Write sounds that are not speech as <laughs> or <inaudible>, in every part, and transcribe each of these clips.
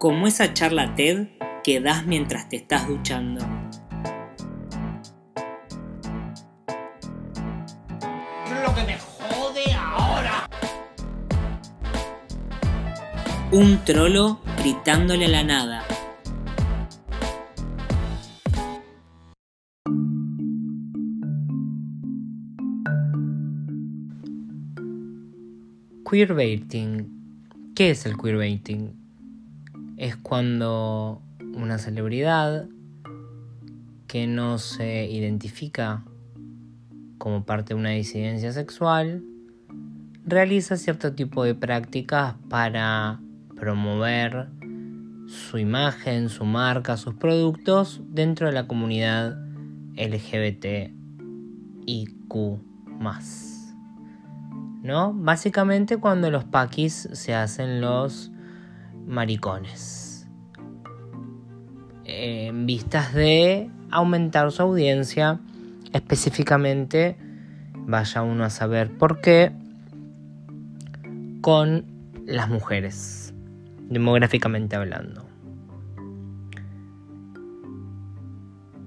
como esa charla TED que das mientras te estás duchando. Lo que me jode ahora. Un trolo gritándole a la nada. Queerbaiting. ¿Qué es el queerbaiting? Es cuando una celebridad que no se identifica como parte de una disidencia sexual realiza cierto tipo de prácticas para promover su imagen, su marca, sus productos dentro de la comunidad LGBT Q ¿No? Básicamente cuando los paquis se hacen los maricones. En vistas de aumentar su audiencia, específicamente, vaya uno a saber por qué, con las mujeres, demográficamente hablando.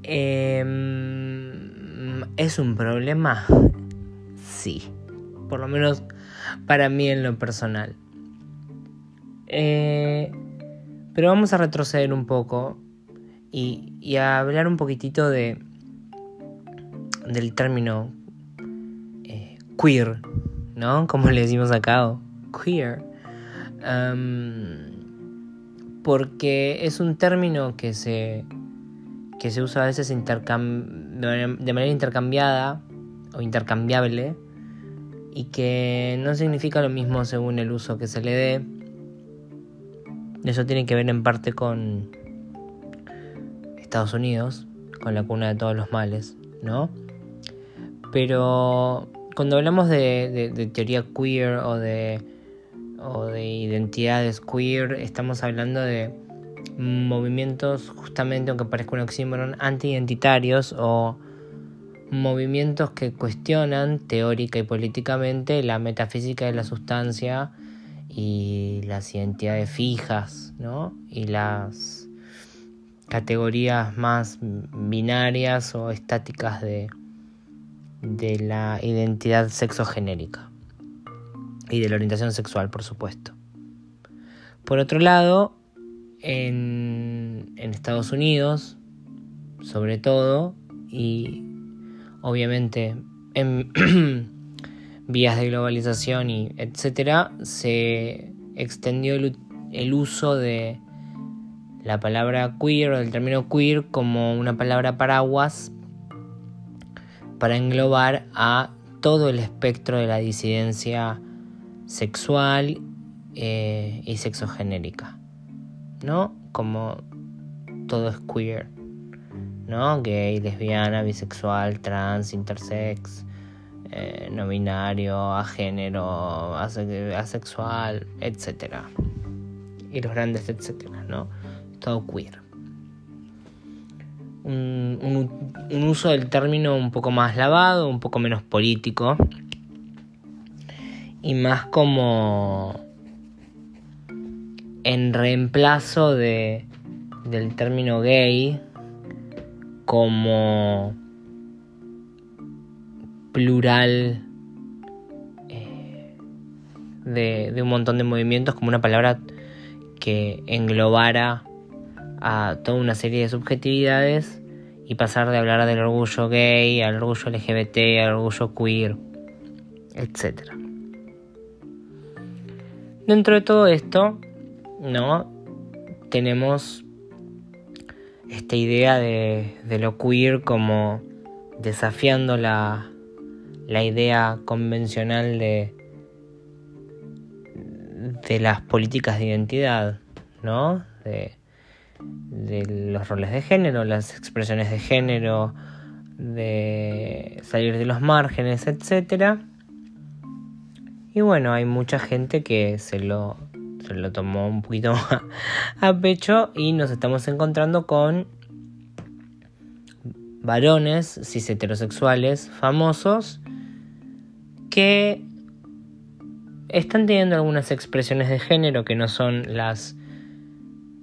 Em, ¿Es un problema? Sí, por lo menos para mí en lo personal. Eh, pero vamos a retroceder un poco y, a hablar un poquitito de del término eh, queer, ¿no? <laughs> Como le decimos acá, queer. porque es un término que se, que se usa a veces de, manera, intercambiada o intercambiable y que no significa lo mismo según el uso que se le dé. Eso tiene que ver en parte con Estados Unidos, con la cuna de todos los males, ¿no? Pero cuando hablamos de, teoría queer o de, o de identidades queer, estamos hablando de movimientos, justamente aunque parezca un oxímoron, anti-identitarios o movimientos que cuestionan teórica y políticamente la metafísica de la sustancia y las identidades fijas, ¿no? Y las categorías más binarias o estáticas de, de la identidad sexogenérica y de la orientación sexual, por supuesto. Por otro lado, en, en Estados Unidos, sobre todo, y obviamente en <clears throat> vías de globalización y etcétera, se extendió el, uso de la palabra queer o del término queer como una palabra paraguas para englobar a todo el espectro de la disidencia sexual eh, y sexogenérica, ¿no? Como todo es queer, ¿no? Gay, lesbiana, bisexual, trans, intersex, eh, no binario, a género, asexual, etc. Y los grandes, etcétera, ¿no? Todo queer. Un, un, uso del término un poco más lavado, un poco menos político y más como en reemplazo de, del término gay como plural eh, de, un montón de movimientos como una palabra que englobara a toda una serie de subjetividades y pasar de hablar del orgullo gay al orgullo LGBT, al orgullo queer, etc. Dentro de todo esto, ¿no? Tenemos esta idea de, de lo queer como desafiando la, la idea convencional de, de las políticas de identidad, ¿no? De, de los roles de género, las expresiones de género, de salir de los márgenes, etc. Y bueno, hay mucha gente que se lo, se lo tomó un poquito <laughs> a pecho y nos estamos encontrando con varones cis heterosexuales famosos que están teniendo algunas expresiones de género que no son las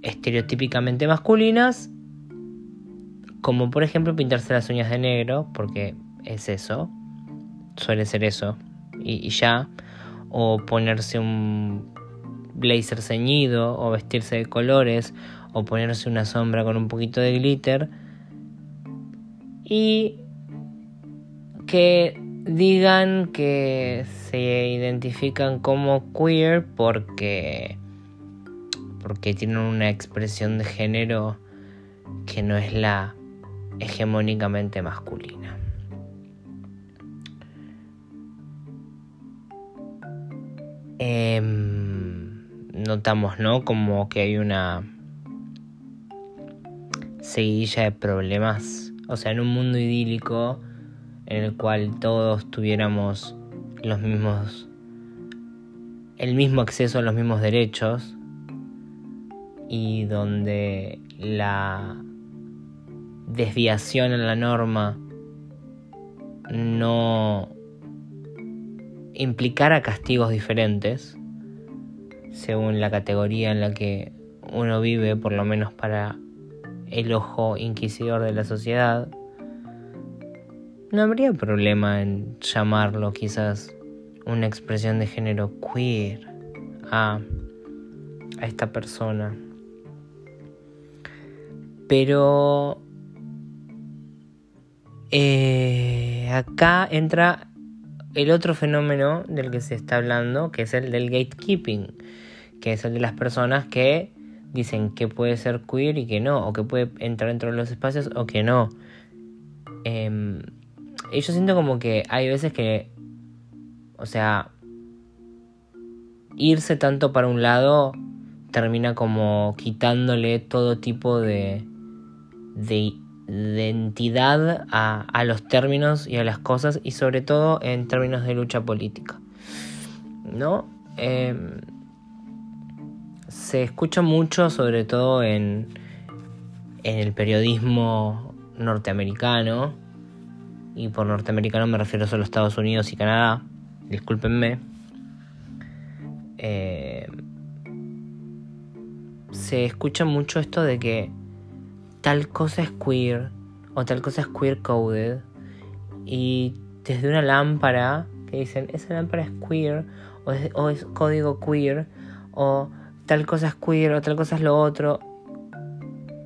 estereotípicamente masculinas, como por ejemplo pintarse las uñas de negro, porque es eso, suele ser eso, y, ya, o ponerse un blazer ceñido, o vestirse de colores, o ponerse una sombra con un poquito de glitter, y que digan que se identifican como queer porque porque tienen una expresión de género que no es la hegemónicamente masculina. Em, notamos, ¿no? Como que hay una seguidilla de problemas. O sea, en un mundo idílico en el cual todos tuviéramos los mismos el mismo acceso a los mismos derechos y donde la desviación en la norma no implicara castigos diferentes según la categoría en la que uno vive, por lo menos para el ojo inquisidor de la sociedad, no habría problema en llamarlo quizás una expresión de género queer a, a esta persona. Pero eh, acá entra el otro fenómeno del que se está hablando, que es el del gatekeeping, que es el de las personas que dicen que puede ser queer y que no, o que puede entrar dentro de los espacios o que no. Em, y yo siento como que hay veces que, o sea, irse tanto para un lado termina como quitándole todo tipo de, de, identidad a, a, los términos y a las cosas y sobre todo en términos de lucha política. ¿No? Em, se escucha mucho sobre todo en, en el periodismo norteamericano y por norteamericano me refiero solo a Estados Unidos y Canadá, discúlpenme, eh, se escucha mucho esto de que tal cosa es queer o tal cosa es queer coded y desde una lámpara que dicen esa lámpara es queer o es, o es código queer o tal cosa es queer o tal cosa es lo otro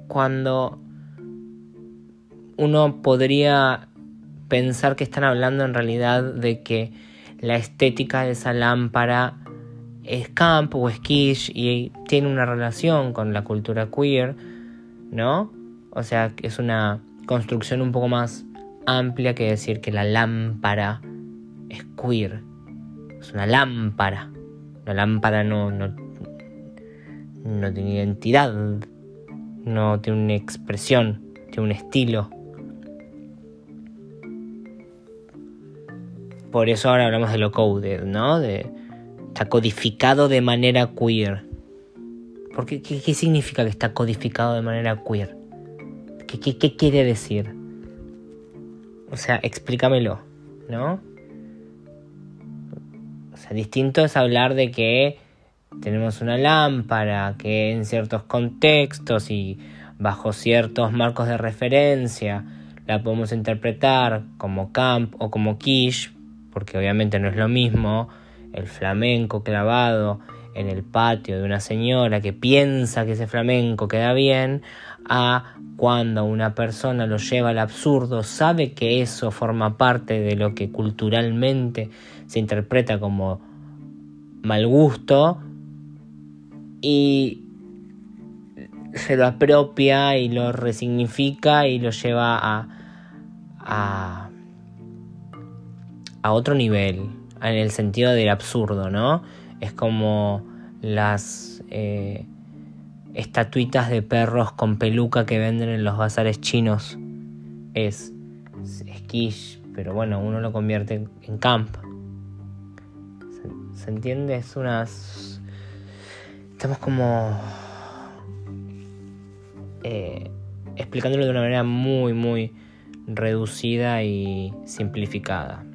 cuando uno podría pensar que están hablando en realidad de que la estética de esa lámpara es camp o es quiche y tiene una relación con la cultura queer, ¿no? O sea, es una construcción un poco más amplia que decir que la lámpara es queer. Es una lámpara. La lámpara no, no, no tiene identidad, no tiene una expresión, tiene un estilo. Por eso ahora hablamos de lo coded, ¿no? Está codificado de manera queer. ¿Por qué, qué, significa que está codificado de manera queer? ¿Qué, qué, qué quiere decir? O sea, explícamelo, ¿no? O sea, distinto es hablar de que tenemos una lámpara que en ciertos contextos y bajo ciertos marcos de referencia la podemos interpretar como camp o como quiche porque obviamente no es lo mismo el flamenco clavado en el patio de una señora que piensa que ese flamenco queda bien, a cuando una persona lo lleva al absurdo, sabe que eso forma parte de lo que culturalmente se interpreta como mal gusto y se lo apropia y lo resignifica y lo lleva a, a a otro nivel, en el sentido del absurdo, ¿no? Es como las eh, estatuitas de perros con peluca que venden en los bazares chinos. Es, es pero bueno, uno lo convierte en camp. ¿Se, entiende? Es unas... Estamos como... Eh, explicándolo de una manera muy, muy reducida y simplificada.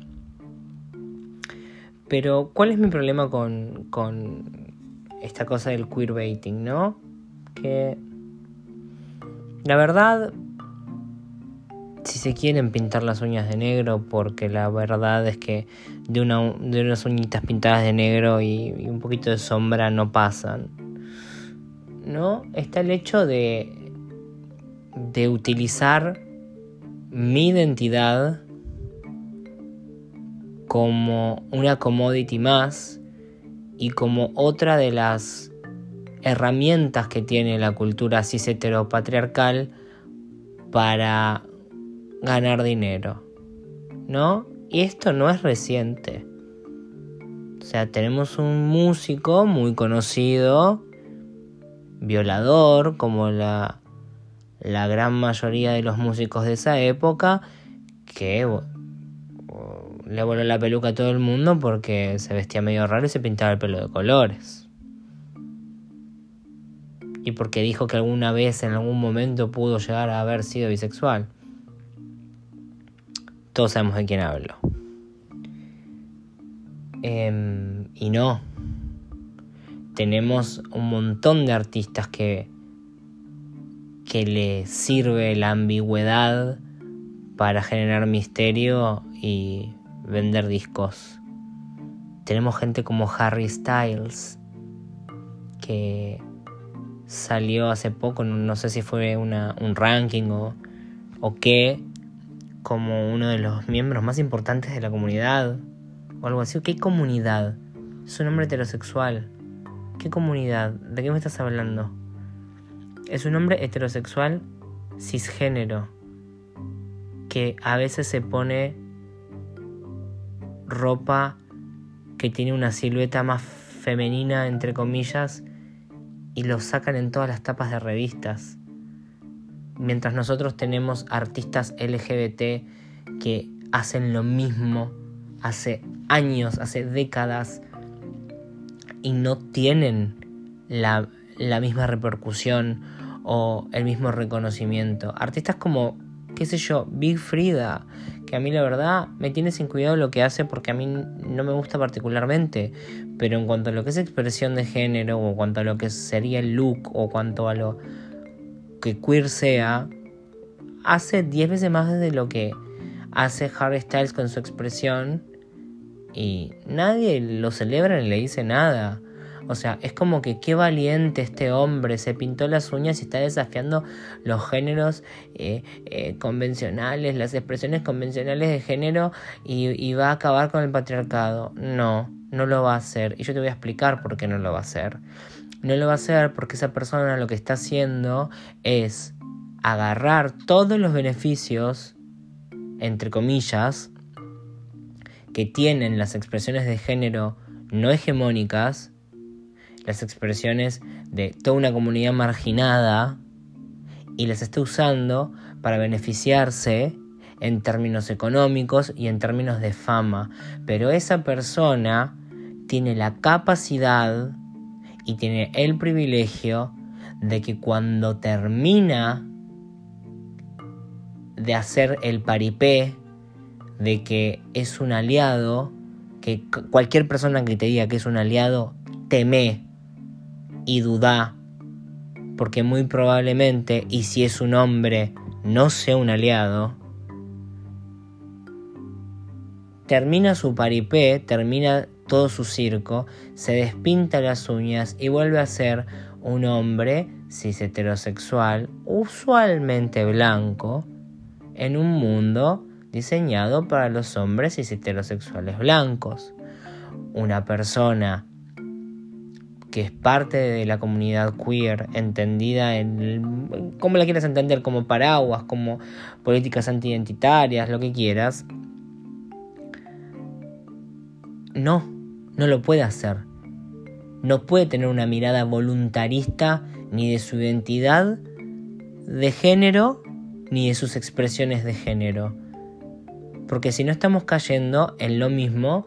Pero, ¿cuál es mi problema con, con esta cosa del queerbaiting, no? que la verdad si se quieren pintar las uñas de negro, porque la verdad es que de, una, de unas uñitas pintadas de negro y, y, un poquito de sombra no pasan. ¿No? Está el hecho de, de utilizar mi identidad como una commodity más y como otra de las herramientas que tiene la cultura cis heteropatriarcal para ganar dinero. ¿No? Y esto no es reciente. O sea, tenemos un músico muy conocido, violador, como la, la gran mayoría de los músicos de esa época, que le voló la peluca a todo el mundo porque se vestía medio raro y se pintaba el pelo de colores. Y porque dijo que alguna vez, en algún momento, pudo llegar a haber sido bisexual. Todos sabemos de quién hablo. Em, y no. Tenemos un montón de artistas que, que le sirve la ambigüedad para generar misterio y vender discos. Tenemos gente como Harry Styles, que salió hace poco, no sé si fue una, un ranking o, o qué, como uno de los miembros más importantes de la comunidad o algo así. ¿Qué comunidad? Es un hombre heterosexual. ¿Qué comunidad? ¿De qué me estás hablando? Es un hombre heterosexual cisgénero que a veces se pone ropa que tiene una silueta más femenina, entre comillas, y lo sacan en todas las tapas de revistas mientras nosotros tenemos artistas LGBT que hacen lo mismo hace años, hace décadas, y no tienen la, misma repercusión o el mismo reconocimiento. Artistas como, qué sé yo, Big Frida, que a mí la verdad me tiene sin cuidado lo que hace porque a mí no me gusta particularmente, pero en cuanto a lo que es expresión de género o cuanto a lo que sería el look o cuanto a lo que queer sea, hace 10 veces más de lo que hace Harry Styles con su expresión y nadie lo celebra ni le dice nada. O sea, es como que qué valiente este hombre, se pintó las uñas y está desafiando los géneros eh, eh, convencionales, las expresiones convencionales de género y, y, va a acabar con el patriarcado. No, no lo va a hacer. Y yo te voy a explicar por qué no lo va a hacer. No lo va a hacer porque esa persona lo que está haciendo es agarrar todos los beneficios, entre comillas, que tienen las expresiones de género no hegemónicas, las expresiones de toda una comunidad marginada, y las está usando para beneficiarse en términos económicos y en términos de fama. Pero esa persona tiene la capacidad y tiene el privilegio de que cuando termina de hacer el paripé, de que es un aliado, que cualquier persona que te diga que es un aliado, teme y duda, porque muy probablemente, y si es un hombre, no sea un aliado, termina su paripé, termina todo su circo, se despinta las uñas y vuelve a ser un hombre cis heterosexual, usualmente blanco, en un mundo diseñado para los hombres cis heterosexuales blancos. Una persona que es parte de la comunidad queer, entendida en, como la quieras entender, como paraguas, como políticas antiidentitarias, lo que quieras, no, no lo puede hacer. No puede tener una mirada voluntarista ni de su identidad de género ni de sus expresiones de género. Porque si no estamos cayendo en lo mismo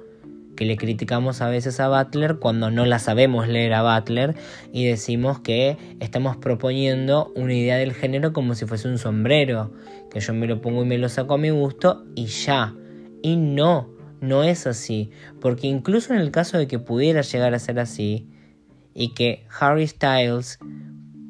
que le criticamos a veces a Butler cuando no la sabemos leer a Butler y decimos que estamos proponiendo una idea del género como si fuese un sombrero, que yo me lo pongo y me lo saco a mi gusto y ya. Y no, no es así, porque incluso en el caso de que pudiera llegar a ser así, y que Harry Styles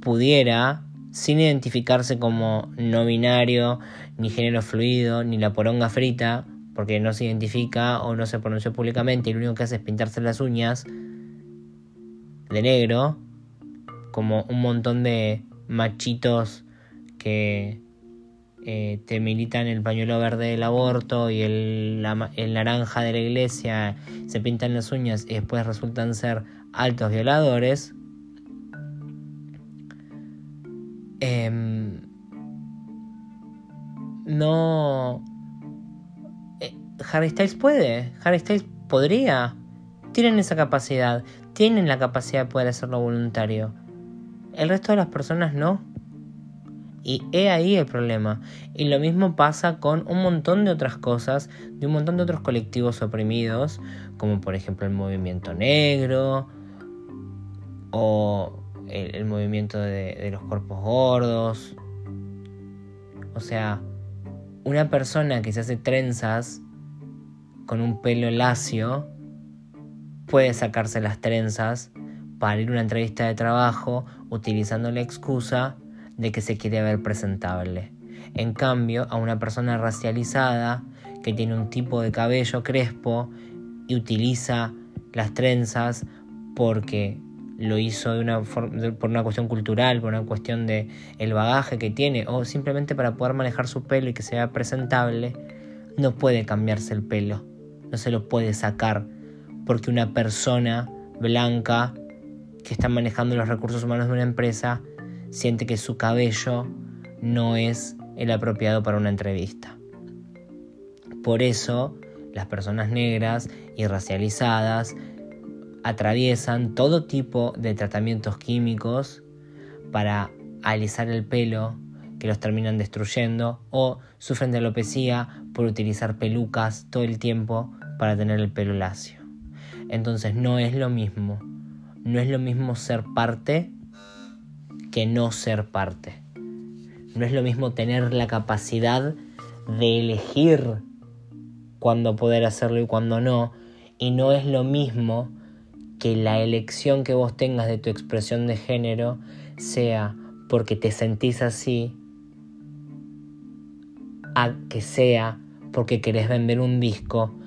pudiera, sin identificarse como no binario, ni género fluido, ni la poronga frita, porque no se identifica o no se pronunció públicamente y lo único que hace es pintarse las uñas de negro, como un montón de machitos que eh, te militan el pañuelo verde del aborto y el, el naranja de la iglesia, se pintan las uñas y después resultan ser altos violadores. Em, no. Harry Styles puede, Harry Styles podría. Tienen esa capacidad, tienen la capacidad de poder hacerlo voluntario. El resto de las personas no. Y he ahí el problema. Y lo mismo pasa con un montón de otras cosas, de un montón de otros colectivos oprimidos, como por ejemplo el movimiento negro, o el, movimiento de los cuerpos gordos. O sea, una persona que se hace trenzas con un pelo lacio puede sacarse las trenzas para ir a una entrevista de trabajo utilizando la excusa de que se quiere ver presentable. En cambio, a una persona racializada que tiene un tipo de cabello crespo y utiliza las trenzas porque lo hizo por una cuestión cultural, por una cuestión de el bagaje que tiene o simplemente para poder manejar su pelo y que sea presentable, no puede cambiarse el pelo, no se lo puede sacar porque una persona blanca que está manejando los recursos humanos de una empresa siente que su cabello no es el apropiado para una entrevista. Por eso, las personas negras y racializadas atraviesan todo tipo de tratamientos químicos para alisar el pelo que los terminan destruyendo o sufren de alopecia por utilizar pelucas todo el tiempo para tener el pelo lacio. Entonces no es lo mismo, no es lo mismo ser parte que no ser parte. No es lo mismo tener la capacidad de elegir cuándo poder hacerlo y cuándo no. Y no es lo mismo que la elección que vos tengas de tu expresión de género sea porque te sentís así, a que sea porque querés vender un disco